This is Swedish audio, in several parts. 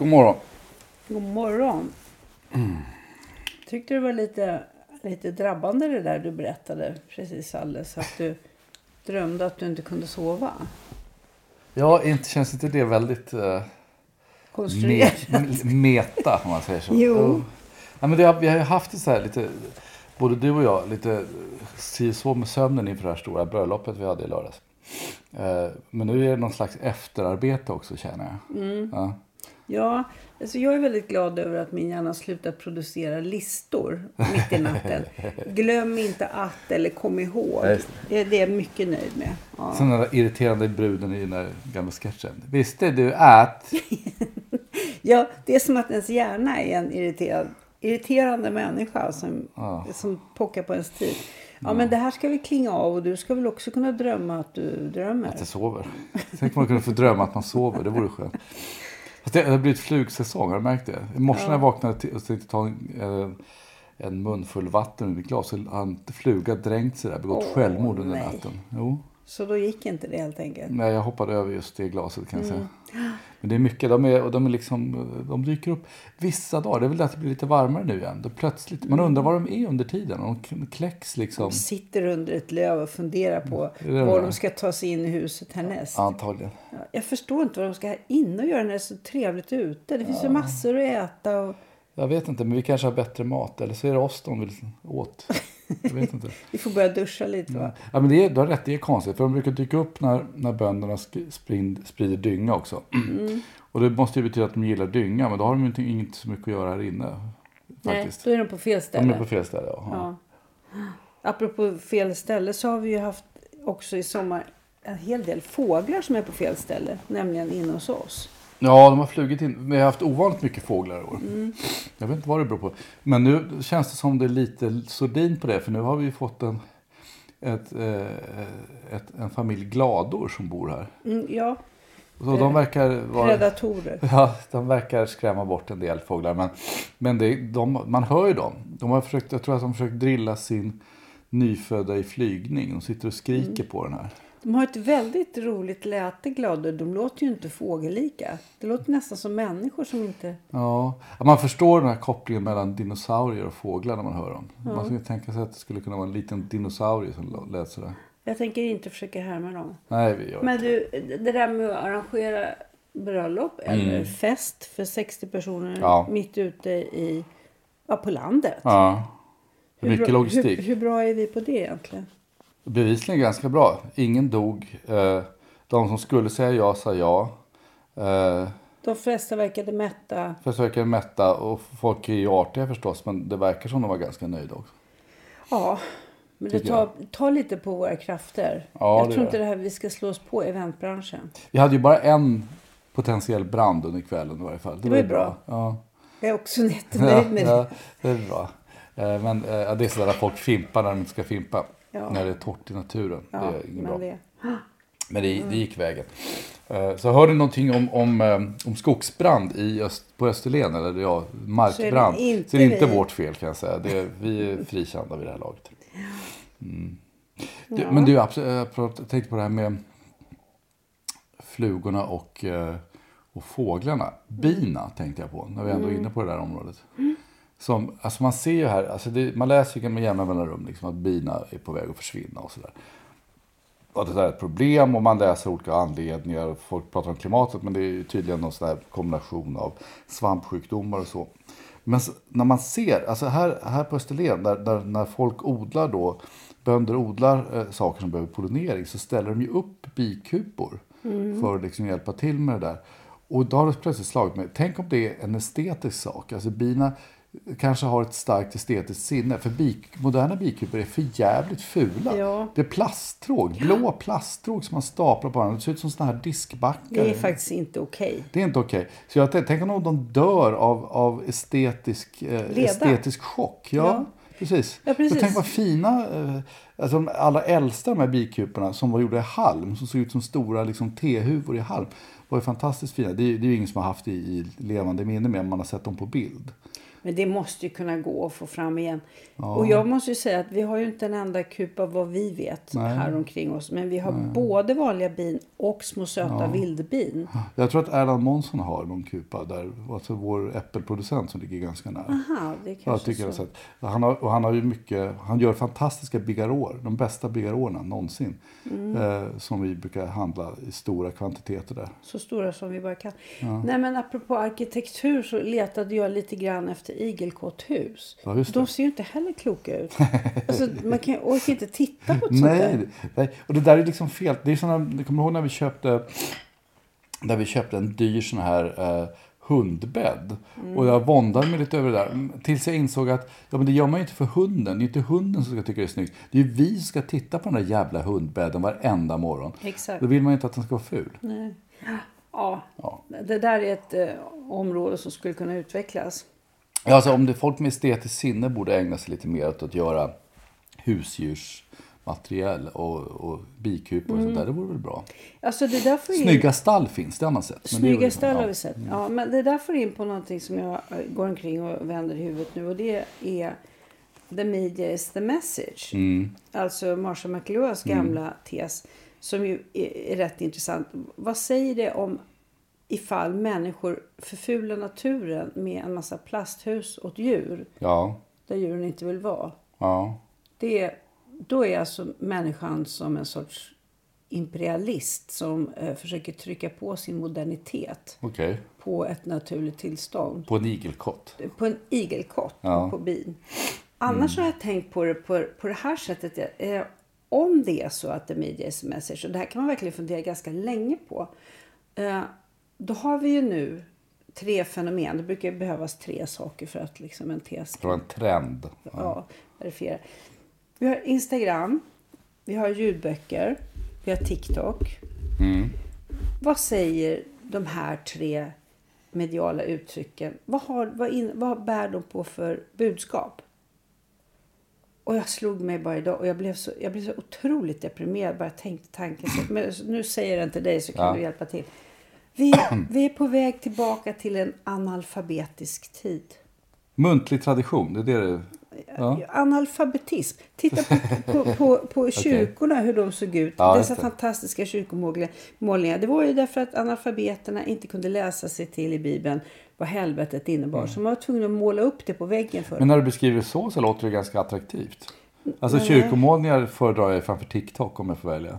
God morgon. God morgon. Tyckte det var lite, lite drabbande det där du berättade precis alldeles. Att du drömde att du inte kunde sova. Ja, inte, känns inte det väldigt me, Konstruerat. meta om man säger så? Jo. Oh. Ja, men det, vi har ju haft det så här lite, både du och jag, lite si så med sömnen inför det här stora bröllopet vi hade i lördags. Eh, men nu är det någon slags efterarbete också känner jag. Mm. Ja. Ja, alltså jag är väldigt glad över att min hjärna slutat producera listor mitt i natten. Glöm inte att eller kom ihåg. Det, är jag mycket nöjd med. Ja. Sen den där irriterande bruden i den där gamla sketchen. Visste du att... Ja, det är som att ens hjärna är en irriterad, irriterande människa som, Ja. som pockar på ens tid. Ja, men det här ska vi klinga av och du ska väl också kunna drömma att du drömmer. Att jag sover. Tänk om man kunde få drömma att man sover. Det vore skönt. Fast det har blivit flugsäsong, har du märkt det? I morse när jag vaknade till- och tänkte ta en, eh, en munfull vatten ur mitt glas så har en fluga dränkt sig där, begått Åh, självmord under nej. natten. Jo. Så då gick inte det helt enkelt. Nej, jag hoppade över just det glaset kan jag Mm. säga. Men det är mycket, de, är, och de, är liksom, de dyker upp vissa dagar. Det är väl att det blir lite varmare nu igen. Då plötsligt, man undrar var de är under tiden. De k- kläcks liksom. De sitter under ett löv och funderar på det var de ska ta sig in i huset härnäst. Antagligen. Ja, Jag förstår inte vad de ska inne och göra när det är så trevligt ute. Det finns ju massor att äta. Och Jag vet inte, men vi kanske har bättre mat. Eller så är det oss de vill åt. Jag vet inte. vi får börja duscha lite va? Ja, men det är, du har rätt, det är konstigt. För de brukar dyka upp när, när bönderna sprind, sprider dynga också. Mm. Och det måste ju betyda att de gillar dynga. Men då har de inte, inte så mycket att göra här inne. Nej, Faktiskt. då är de på fel de ställe. är på fel ställe. Ja. Ja. Apropå fel ställe så har vi ju haft också i sommar en hel del fåglar som är på fel ställe. Nämligen inne hos oss. Ja, de har flugit in. Vi har haft ovanligt mycket fåglar i år. Mm. Jag vet inte vad det beror på. Men nu känns det som det är lite sordin på det. För nu har vi fått en, ett, eh, ett, en familj glador som bor här. Mm, ja, Så de verkar vara... predatorer. Ja, de verkar skrämma bort en del fåglar. Men, men det, de, man hör ju dem. De har försökt, jag tror att de har försökt drilla sin nyfödda i flygning. De sitter och skriker på den här. De har ett väldigt roligt läte glador. De låter ju inte fågellika. Det låter nästan som människor som inte... Ja, man förstår den här kopplingen mellan dinosaurier och fåglar när man hör dem. Man skulle tänka sig att det skulle kunna vara en liten dinosaurie som lät sådär. Jag tänker inte försöka härma dem. Nej, vi gör Men du, det där med att arrangera bröllop eller fest för 60 personer Mm. Ja. mitt ute i... Ja, på landet. Ja, mycket bra- logistik. Hur, hur bra är vi på det egentligen? Bevisligen ganska bra. Ingen dog. Eh, De som skulle säga ja sa ja. Eh, De flesta verkade mätta. Försöker mätta och folk är ju artiga förstås men det verkar som de var ganska nöjda också. Ja, men det tar, tar lite på våra krafter. Ja, jag det tror inte det. det här vi ska slå oss på eventbranschen. Vi hade ju bara en potentiell brand under kvällen i varje fall. Det, var ju ju bra. Ja. Jag är också jättenöjd med det. ja, det är bra. Eh, Men eh, ja, det är sådär att folk fimpar när de inte ska fimpa. Ja. När det är torrt i naturen. Ja, det är inget bra. men det, Men det, det gick vägen. Eh, Så hör ni någonting om, om, om skogsbrand i öst, på Österlen, eller ja, markbrand, så är det inte inte, vi. vårt fel kan jag säga. Det, är- vi är frikända vid det här laget. Mm. Du, Men du, jag tänkte på det här med flugorna och, och fåglarna. Bina tänkte jag på, när vi ändå är inne på det där området. Som, alltså man ser ju här, alltså det, man läser ju med jämna mellanrum liksom att bina är på väg att försvinna och sådär. Och det där är ett problem och man läser olika anledningar. Folk pratar om klimatet men det är tydligen någon sån här kombination av svampsjukdomar och så. Men s- när man ser, alltså här, här på Österlen, där, där, när folk odlar då, bönder odlar eh, saker som behöver pollinering så ställer de ju upp bikupor för att liksom hjälpa till med det där. Och då har det plötsligt slagit mig, tänk om det är en estetisk sak. Alltså bina kanske har ett starkt estetiskt sinne. För bik, moderna bikupor är för jävligt fula. Ja. Det är plasttråg, blå plasttråg som man staplar på varandra. Det ser ut som såna här diskbackar. Det är faktiskt inte okej. Det är inte okej. Så jag tänkte, tänk om de dör av, av estetisk, eh, estetisk chock. Ja, Ja. precis. Ja, precis. Tänk vad fina, eh, alltså de allra äldsta de här bikuporna som var gjorda i halm, som såg ut som stora liksom, tehuvor i halm, var ju fantastiskt fina. Det är, det är ju ingen som har haft det i levande minne men man har sett dem på bild. Men det måste ju kunna gå att få fram igen. Och jag måste ju säga att vi har ju inte en enda kupa vad vi vet Nej. här omkring oss. Men vi har både vanliga bin och små söta vildbin. Jag tror att Erland Månsson har någon kupa där, alltså vår äppelproducent som ligger ganska nära. Aha, det är Jag kanske tycker så. Att, han, har, och han har ju mycket, han gör fantastiska bigarråer, de bästa bigarråerna någonsin. Mm. Eh, som vi brukar handla i stora kvantiteter där. Så stora som vi bara kan. Nej men apropå arkitektur så letade jag lite grann efter igelkotthus. Ja. De ser ju inte heller kloka ut. alltså, man kan, orkar inte titta på ett sånt Nej, där. nej, och det där är liksom fel. Det är såna, jag kommer ihåg när vi köpte, när vi köpte en dyr sån här eh, hundbädd. Mm. Och jag våndade mig lite över det där. Tills jag insåg att ja, men det gör man ju inte för hunden. Det är inte hunden som ska tycka det är snyggt. Det är ju vi som ska titta på den där jävla hundbädden varenda morgon. Exakt. Då vill man ju inte att den ska vara ful. Ja, Ja. det där är ett eh, område som skulle kunna utvecklas. Ja, alltså, om det folk med estetiskt sinne borde ägna sig lite mer åt att göra husdjursmaterial och, och bikupor och sånt där. Det vore väl bra. Alltså det där får in... Snygga stall finns, det har man sett. Men det är Snygga väl- stall har vi sett. Ja, men det där får in på någonting som jag eh, går omkring och vänder huvudet nu. Och det är The media is the message. Mm. Alltså Marshall McLuhans gamla tes. Som ju är, är rätt intressant. Vad säger det om ifall människor förfular naturen med en massa plasthus åt djur. Ja, Där djuren inte vill vara. ja. Det, då är alltså människan som en sorts imperialist som eh, försöker trycka på sin modernitet okej. på ett naturligt tillstånd. På en igelkott. På en igelkott Ja. och på bin. Annars har jag tänkt på det på, på det här sättet. Eh, om det är så att the media is a message, och det här kan man verkligen fundera ganska länge på. Eh, då har vi ju nu tre fenomen. Det brukar behövas tre saker för att liksom en tes var en trend. ja, verifiera. Vi har Instagram, vi har ljudböcker, vi har TikTok. Vad säger de här tre mediala uttrycken? Vad, har, vad, in, vad bär de på för budskap? Och jag slog mig bara idag och jag blev så, jag blev så otroligt deprimerad bara jag tänkte tanken. Men nu säger jag den till dig så kan Ja. du hjälpa till. Vi, vi är på väg tillbaka till en analfabetisk tid. Muntlig tradition, det är det det Ja. Analfabetism. Titta på, på, på, på kyrkorna hur de såg ut. Ja, Dessa fantastiska kyrkomålningar. Det var ju därför att analfabeterna inte kunde läsa sig till i Bibeln vad helvetet innebar. Så man var tvungen att måla upp det på väggen för Men när du beskriver det så så låter det ganska attraktivt. Alltså kyrkomålningar föredrar jag framför TikTok om jag får välja.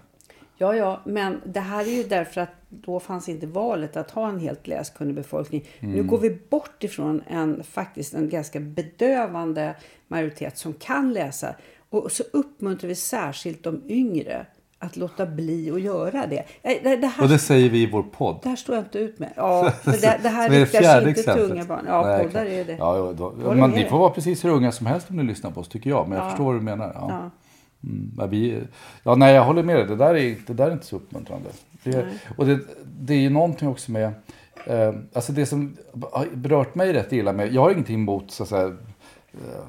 Ja, ja, men det här är ju därför att då fanns inte valet att ha en helt läskunnig befolkning. Mm. Nu går vi bort ifrån en faktiskt en ganska bedövande majoritet som kan läsa. Och så uppmuntrar vi särskilt de yngre att låta bli att göra det. Det, det, här, Och det säger vi i vår podd. det här står jag inte ut med. Ja, för det, det här riktar sig inte till unga barn. Ja, Nej, poddar är det. Ja, då, man, ni får vara precis hur unga som helst om ni lyssnar på oss tycker jag. Men jag Ja. förstår vad du menar. Ja. Mm, vi, ja, nej, jag håller med dig. Det där är, det där är inte så uppmuntrande. Det, och det, det är ju någonting också med... Eh, alltså det som har berört mig rätt illa med... Jag har ingenting emot så att säga, eh,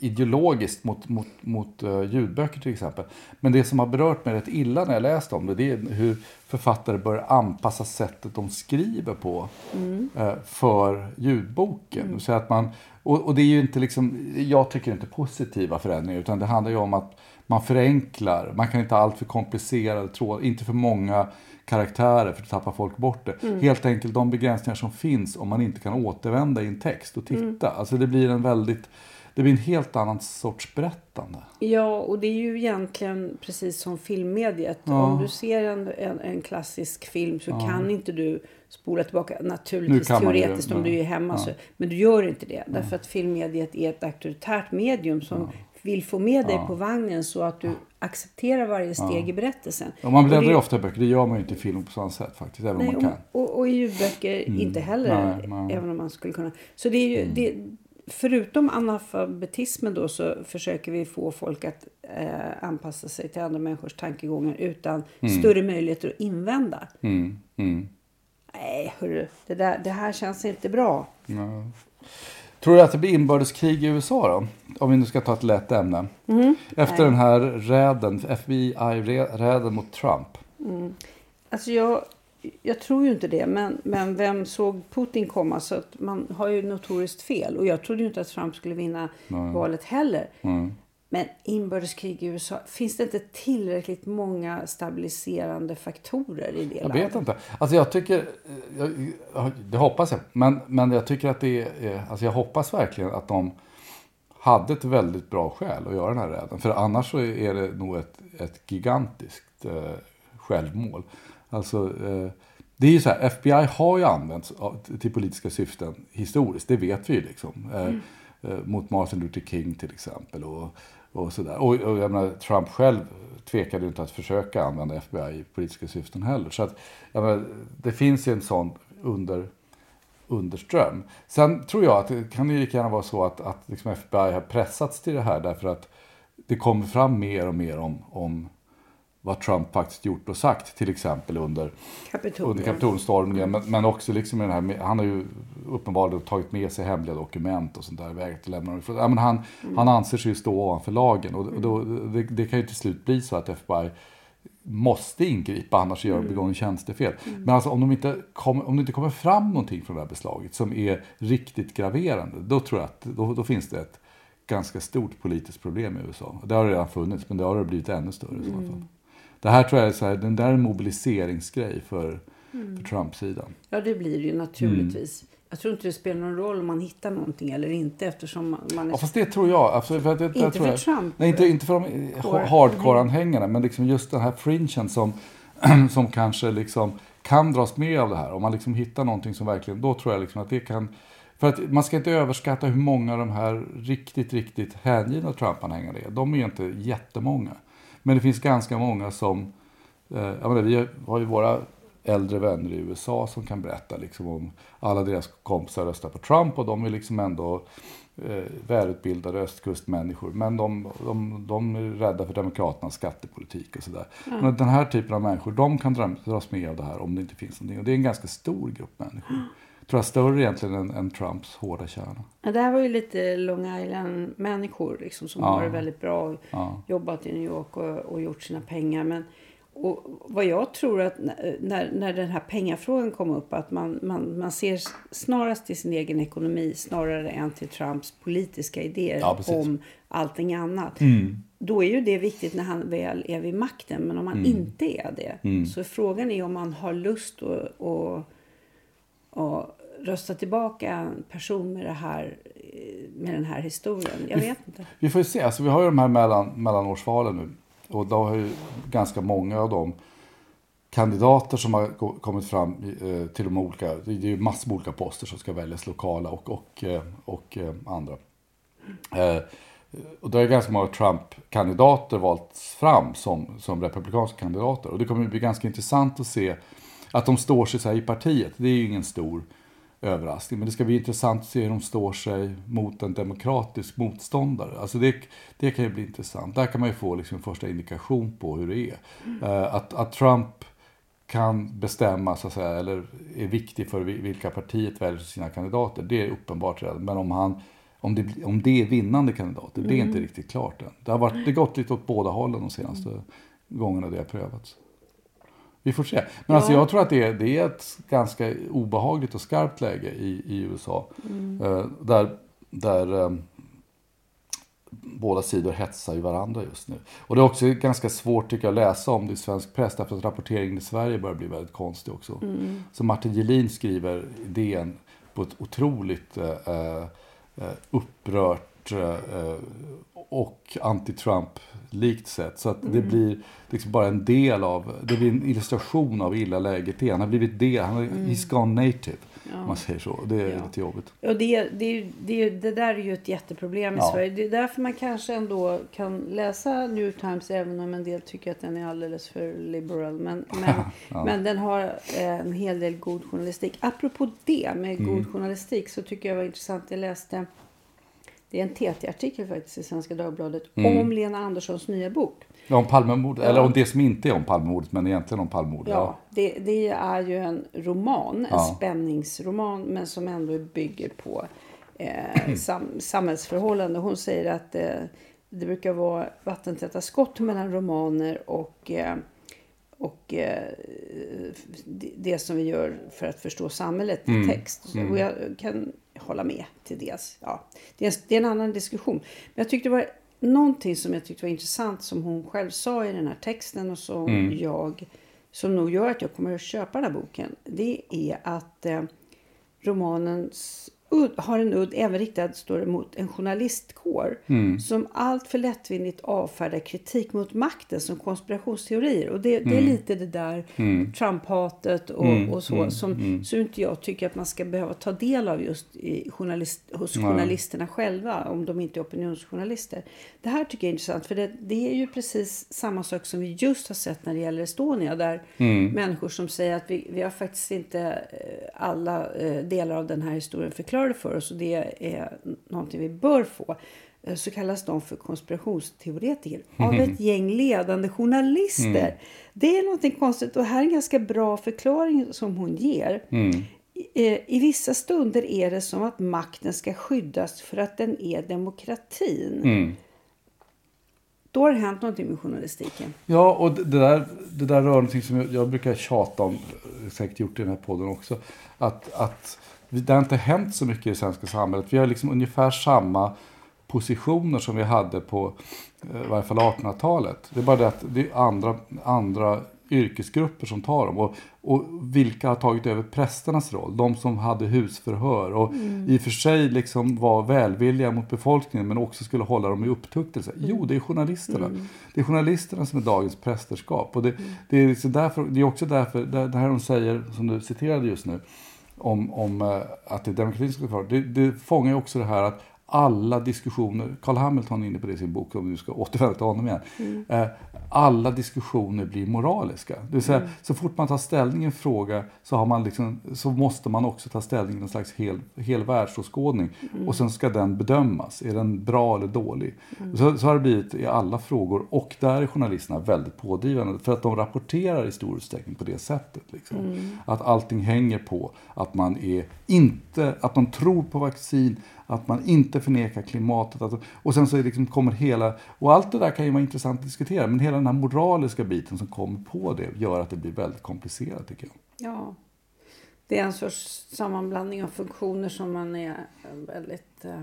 ideologiskt mot, mot, mot uh, ljudböcker till exempel. Men det som har berört mig rätt illa när jag läst om det, det är hur författare börjar anpassa sättet de skriver på mm. uh, för ljudboken. Mm. Så att man, och, och, det är ju inte liksom, jag tycker inte positiva förändringar, utan det handlar ju om att man förenklar. Man kan inte ha allt för komplicerade trådar, inte för många karaktärer för att tappa folk bort det. Mm. Helt enkelt de begränsningar som finns om man inte kan återvända i en text och titta. Mm. Alltså det blir en väldigt det blir en helt annan sorts berättande. Ja, och det är ju egentligen precis som filmmediet. Ja. Om du ser en, en, en klassisk film så ja. kan inte du spola tillbaka. Naturligtvis teoretiskt om du är hemma. Ja. Så, men du gör inte det. Därför att filmmediet är ett auktoritärt medium som vill få med dig på vagnen så att du accepterar varje steg i berättelsen. Ja, man bläddrar ju ofta i böcker, det gör man ju inte i film på samma sätt faktiskt, även nej, om man kan. Och, och i ljudböcker mm. inte heller, nej, nej. även om man skulle kunna. Så det är ju, mm. det, förutom analfabetismen då så försöker vi få folk att eh, anpassa sig till andra människors tankegångar utan mm. större möjligheter att invända. Mm. Mm. Nej, hörru, det, där, det här känns inte bra. Tror du att det blir inbördeskrig i USA då? Om vi nu ska ta ett lätt ämne. Mm. Efter Nej. den här räden, FBI-räden mot Trump. Mm. Alltså jag, jag tror ju inte det. Men, men vem såg Putin komma? Så att man har ju notoriskt fel. Och jag trodde ju inte att Trump skulle vinna Nej. valet heller. Mm. Men inbördeskrig i USA, finns det inte tillräckligt många stabiliserande faktorer i det Jag landet? vet inte. Alltså jag tycker, jag, det hoppas jag, men, men jag tycker att det är, alltså jag hoppas verkligen att de hade ett väldigt bra skäl att göra den här räden. För annars så är det nog ett, ett gigantiskt eh, självmål. Alltså, eh, det är ju så här, FBI har ju använts till politiska syften historiskt, det vet vi ju liksom. Eh, mm. Eh, mot Martin Luther King till exempel. Och, och, sådär. Och, och jag menar, Trump själv tvekade inte att försöka använda FBI i politiska syften heller. Så att, menar, det finns ju en sån under, underström. Sen tror jag att det kan ju lika gärna vara så att, att liksom FBI har pressats till det här därför att det kommer fram mer och mer om, om vad Trump faktiskt gjort och sagt, till exempel under, under Kapitolstormningen. Men, men också liksom den här, han har ju uppenbarligen tagit med sig hemliga dokument och sånt där, vägrat att lämna dem. Ja, men han, mm. han anser sig stå ovanför lagen och, och då, det, det, kan ju till slut bli så att FBI måste ingripa, annars gör mm. begår tjänstefel. Mm. Men alltså, om, de inte kom, om det inte kommer fram någonting från det här beslaget som är riktigt graverande, då tror jag att då, då finns det ett ganska stort politiskt problem i USA. Det har redan funnits, men det har blivit ännu större i så fall. Det här tror jag är så här, den där är mobiliseringsgrej för, mm. för Trump-sidan. Ja, det blir det ju naturligtvis. Mm. Jag tror inte det spelar någon roll om man hittar någonting eller inte eftersom man är... Ja, fast det tror jag. Alltså, för det, inte jag för Trump? Nej, inte, inte för de hardcore-anhängarna, men liksom just den här fringen som, som kanske liksom kan dras med av det här. Om man liksom hittar någonting som verkligen, då tror jag liksom att det kan... För att man ska inte överskatta hur många av de här riktigt, riktigt hängivna Trump-anhängare är. De är ju inte jättemånga. Men det finns ganska många som, eh, jag menar, vi har ju våra äldre vänner i USA som kan berätta liksom om alla deras kompisar röstar på Trump och de är liksom ändå eh, välutbildade östkustmänniskor. Men de, de, de är rädda för demokraternas skattepolitik och sådär. Mm. Men den här typen av människor, de kan dras med av det här om det inte finns någonting. Och det är en ganska stor grupp människor. Tror jag, större egentligen än, än, Trumps hårda kärna. Ja, det här var ju lite Long Island-människor liksom, som ja. har det väldigt bra. Ja. Jobbat i New York och, och, gjort sina pengar. Men, och vad jag tror att när, när den här pengafrågan kom upp att man, man, man ser snarast till sin egen ekonomi snarare än till Trumps politiska idéer ja, om allting annat. Mm. Då är ju det viktigt när han väl är vid makten. Men om man mm. inte är det mm. så frågan är om man har lust att och, och rösta tillbaka en person med, det här, med den här historien. Jag vet inte. Vi får ju se. Alltså, vi har ju de här mellan, mellanårsvalen nu. Och då har ju ganska många av de kandidater som har kommit fram eh, till de olika, det är ju massor med olika poster som ska väljas, lokala och, och, eh, och, och eh, andra. och då är ganska många Trump-kandidater valts fram som, som republikanska kandidater. Och det kommer att bli ganska intressant att se att de står sig så här i partiet. Det är ju ingen stor överraskning. Men det ska bli intressant att se hur de står sig mot en demokratisk motståndare. Alltså det, det kan ju bli intressant. Där kan man ju få liksom första indikation på hur det är. Mm. Att, att Trump kan bestämma, så att säga, eller är viktig för vilka partiet väljer sina kandidater, det är uppenbart redan. Men om han om det, om det är vinnande kandidater, det är inte riktigt klart än. Det har varit, det har gått lite åt båda hållen de senaste gångerna det har prövats. Vi får se. Men alltså jag tror att det är, det är ett ganska obehagligt och skarpt läge i, i USA. Eh, där där eh, båda sidor hetsar ju varandra just nu. Och det är också ganska svårt tycker jag att läsa om det i svensk press därför att rapporteringen i Sverige börjar bli väldigt konstig också. Så Martin Gelin skriver i DN på ett otroligt eh, eh, upprört eh, och anti-Trump-likt sätt. Så att det blir liksom bara en del av, det blir en illustration av illa läget är. Han har blivit det, han har, he's gone native. Om man säger så. Det är Ja. lite jobbigt. Och det, det, det, det där är ju ett jätteproblem i Ja. Sverige. Det är därför man kanske ändå kan läsa New York Times även om en del tycker att den är alldeles för liberal. Men, men, men den har eh, en hel del god journalistik. Apropå det med Mm. god journalistik så tycker jag var intressant. Jag läste det är en TT-artikel faktiskt i Svenska Dagbladet Mm. om Lena Anderssons nya bok. Ja, om Palmemordet, eller om det som inte är om Palmemordet men egentligen om Palmemordet. Ja, det, det är ju en roman, en Ja. spänningsroman, men som ändå bygger på eh, sam, samhällsförhållanden. Hon säger att eh, det brukar vara vattentäta skott mellan romaner och, eh, och eh, det, som vi gör för att förstå samhället i text. Så- Och jag kan hålla med till dels. Ja, det, är, det är en annan diskussion. Men jag tyckte det var någonting som jag tyckte var intressant som hon själv sa i den här texten och som jag som nog gör att jag kommer att köpa den här boken. Det är att eh, romanens har en udd även riktad står det, mot en journalistkår som allt för lättvindigt avfärdar kritik mot makten som konspirationsteorier. Och det, det är lite det där Trump-hatet och, och så som, som inte jag tycker att man ska behöva ta del av just journalist, hos journalisterna själva om de inte är opinionsjournalister. Det här tycker jag är intressant för det, det är ju precis samma sak som vi just har sett när det gäller Estonia där människor som säger att vi, vi har faktiskt inte eh, alla eh, delar av den här historien förklarade för oss och det är någonting vi bör få eh, så kallas de för konspirationsteoretiker av ett gäng ledande journalister. Det är någonting konstigt och här är en ganska bra förklaring som hon ger. I, eh, I vissa stunder är det som att makten ska skyddas för att den är demokratin. Då har det hänt någonting med journalistiken. Ja, och det där, det där rör någonting som jag, jag brukar tjata om, eh, säkert gjort i den här podden också. Att, att det har inte hänt så mycket i det svenska samhället. Vi har liksom ungefär samma positioner som vi hade på eh, i varje fall 1800-talet. Det är bara det att det är andra, andra yrkesgrupper som tar dem. Och, och vilka har tagit över prästernas roll? De som hade husförhör och i och för sig liksom var välvilliga mot befolkningen men också skulle hålla dem i upptuktelse. Jo, det är journalisterna. Det är journalisterna som är dagens prästerskap. Och det, det, är, liksom därför, det är också därför, det, här hon säger, som du citerade just nu, om, om eh, att det är demokratin som ska föra. Det, det fångar ju också det här att alla diskussioner, Carl Hamilton är inne på det i sin bok, om du ska återvända till honom igen. Eh, alla diskussioner blir moraliska. Det vill säga, så fort man tar ställning i en fråga så, har man liksom, så måste man också ta ställning i en slags hel, hel världsåskådning. Och sen ska den bedömas. Är den bra eller dålig? Så, så har det blivit i alla frågor. Och där är journalisterna väldigt pådrivande. För att de rapporterar i stor utsträckning på det sättet. Liksom. Att allting hänger på att man, är inte, att man tror på vaccin, att man inte förnekar klimatet. Att, och sen så är liksom kommer hela, och allt det där kan ju vara intressant att diskutera, men hela den här moraliska biten som kommer på det gör att det blir väldigt komplicerat tycker jag. Ja. Det är en sorts sammanblandning av funktioner som man är väldigt... Eh,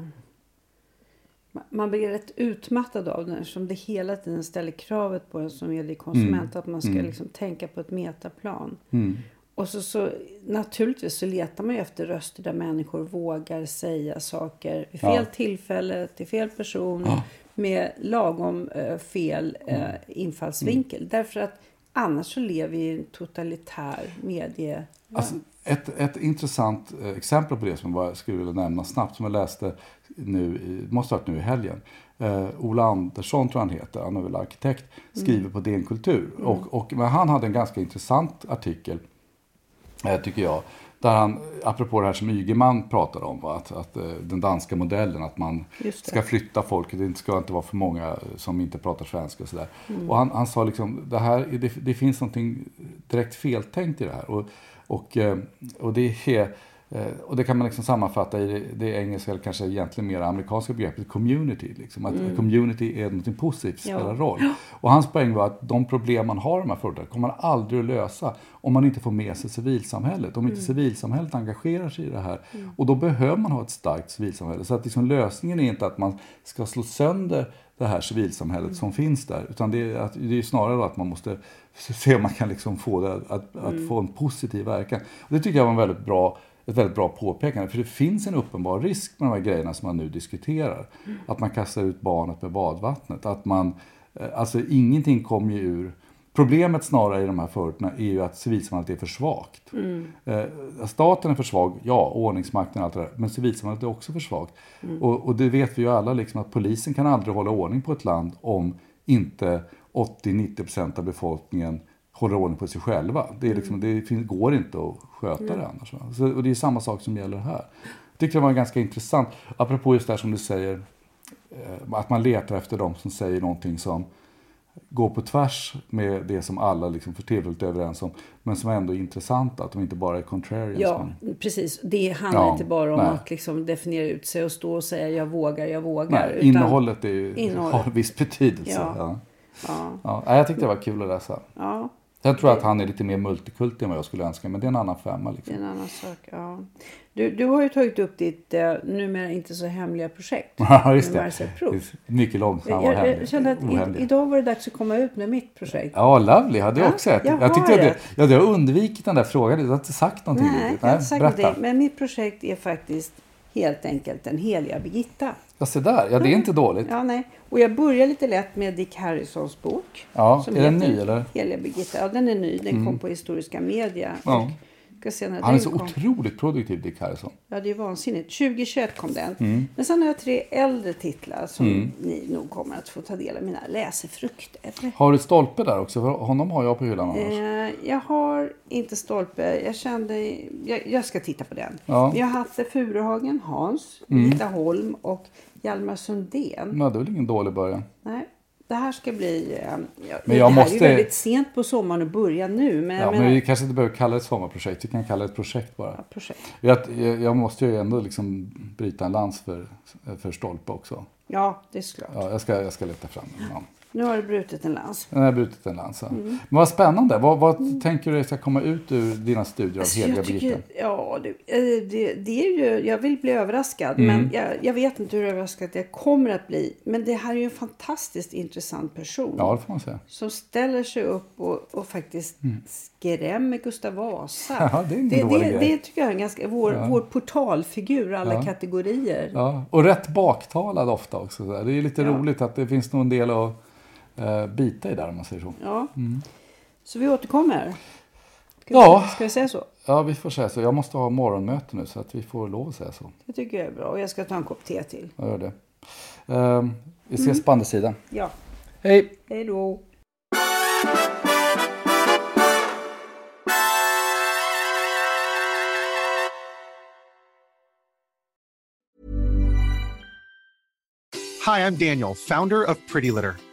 ma- man blir rätt utmattad av den som det hela tiden ställer kravet på en som mediekonsument att man ska liksom tänka på ett metaplan. Och så, så naturligtvis så letar man ju efter röster där människor vågar säga saker vid fel Ja. tillfälle, till fel person, med lagom eh, fel eh, infallsvinkel. Därför att annars så lever vi i en totalitär medie... Alltså, ett, ett intressant eh, exempel på det som jag skulle vilja nämna snabbt, som jag läste nu, i, måste ha varit nu i helgen. Eh, Ola Andersson tror han heter, han är väl arkitekt, skriver på DN Kultur. Och, och, men han hade en ganska intressant artikel, tycker jag. Där han, apropå det här som Ygeman pratade om, va, att, att eh, den danska modellen, att man ska flytta folket, det ska inte vara för många eh, som inte pratar svenska och sådär. Mm. Och han, han sa liksom, det, här, det, det finns någonting direkt feltänkt i det här. Och, och, eh, och det är, Eh, och det kan man liksom sammanfatta i det, det engelska, eller kanske egentligen mer amerikanska begreppet community. Liksom. Att mm. community är något positivt, spelar roll. Och hans poäng var att de problem man har i de här företagen kommer man aldrig att lösa om man inte får med sig civilsamhället. Om inte mm. civilsamhället engagerar sig i det här. Mm. Och då behöver man ha ett starkt civilsamhälle. Så att liksom lösningen är inte att man ska slå sönder det här civilsamhället mm. som finns där. Utan det är, att, det är snarare att man måste se om man kan liksom få det att, att mm. få en positiv verkan. Och det tycker jag var en väldigt bra ett väldigt bra påpekande. För det finns en uppenbar risk med de här grejerna som man nu diskuterar. Att man kastar ut barnet med badvattnet. Att man, eh, alltså ingenting kommer ju ur... Problemet snarare i de här förorterna är ju att civilsamhället är för svagt. Mm. Eh, staten är för svag, ja, ordningsmakten och allt det där. Men civilsamhället är också för svagt. Mm. Och, och, det vet vi ju alla, liksom, att polisen kan aldrig hålla ordning på ett land om inte 80-90% av befolkningen håller ordning på sig själva. Det, är liksom, det går inte att sköta mm. det annars. Så, och det är samma sak som gäller här. Jag tyckte det var ganska intressant, apropå just det här som du säger, eh, att man letar efter de som säger någonting som går på tvärs med det som alla liksom för tillfället är överens om, men som ändå är intressant, att de inte bara är contrarians. Ja, men... precis. Det handlar ja, inte bara om nej. att liksom definiera ut sig och stå och säga jag vågar, jag vågar. Nej, utan... Innehållet är innehållet. har viss betydelse. Ja. Ja. Ja. Ja. jag tyckte det var kul att läsa. Ja. Jag tror att han är lite mer multikultig än vad jag skulle önska, men det är en annan femma. Liksom. Det är en annan sak, ja. Du, du har ju tagit upp ditt uh, numera inte så hemliga projekt. Ja, just det. det mycket långsamt och hemligt. Jag kände att i, idag var det dags att komma ut med mitt projekt. Ja, Lovely hade jag också ett. Jag, jag tyckte jag, jag hade undvikit den där frågan. Du har inte sagt någonting Nej, riktigt. Nej, jag har inte sagt någonting. Men mitt projekt är faktiskt helt enkelt Den heliga Birgitta. Ja, se där. Ja, det är inte dåligt. Ja, nej. Och jag börjar lite lätt med Dick Harrisons bok. Ja, är den ny eller? Heliga Birgitta. Ja, den är ny. Den mm. kom på Historiska Media. Ja. Han är så kom. otroligt produktiv, Dick Harrison. Ja, det är vansinnigt. 2021 kom den. Mm. Men sen har jag tre äldre titlar som mm. ni nog kommer att få ta del av mina läsefrukter. Har du stolpe där också? För honom har jag på hyllan annars. Eh, jag har inte stolpe. Jag kände... Jag, jag ska titta på den. Ja. Jag har haft Furuhagen, Hans, mm. Holm och Hjalmar Sundén. Ja, det är väl ingen dålig början. Nej det här ska bli... Eh, ja, men jag det här måste... är ju väldigt sent på sommaren att börja nu. Men, ja, menar... men vi kanske inte behöver kalla det ett sommarprojekt. Vi kan kalla det ett projekt bara. Ja, projekt. Jag, jag, måste ju ändå liksom bryta en lans för, för Stolpe också. Ja, det är klart. Ja, jag, ska, jag ska leta fram den. Ja. Nu har du brutit en lans. Nu har jag brutit en lans. Mm. Men vad spännande. Vad, vad mm. tänker du ska komma ut ur dina studier av alltså, Heliga Birgitta? Ja, det, eh, det, det, är ju, jag vill bli överraskad. Mm. Men jag, jag, vet inte hur överraskad jag kommer att bli. Men det här är ju en fantastiskt intressant person. Ja, det får man säga. Som ställer sig upp och, och faktiskt mm. skrämmer Gustav Vasa. Ja, det, är det, det, det, tycker jag är en ganska, vår, ja. vår portalfigur, alla ja. kategorier. Ja, och rätt baktalad ofta också. Det är lite roligt att det finns någon del av eh, bita i där om man säger så. Ja. Mm. Så vi återkommer? Ska ja. Vi, ska vi säga så? Ja, vi får säga så. Jag måste ha morgonmöte nu så att vi får lov att säga så. Det tycker jag är bra. Och jag ska ta en kopp te till. Jag gör det. Uh, vi ses mm. på andra sidan. Ja. Hej! Hej då! Hi, I'm Daniel, founder of Pretty Litter.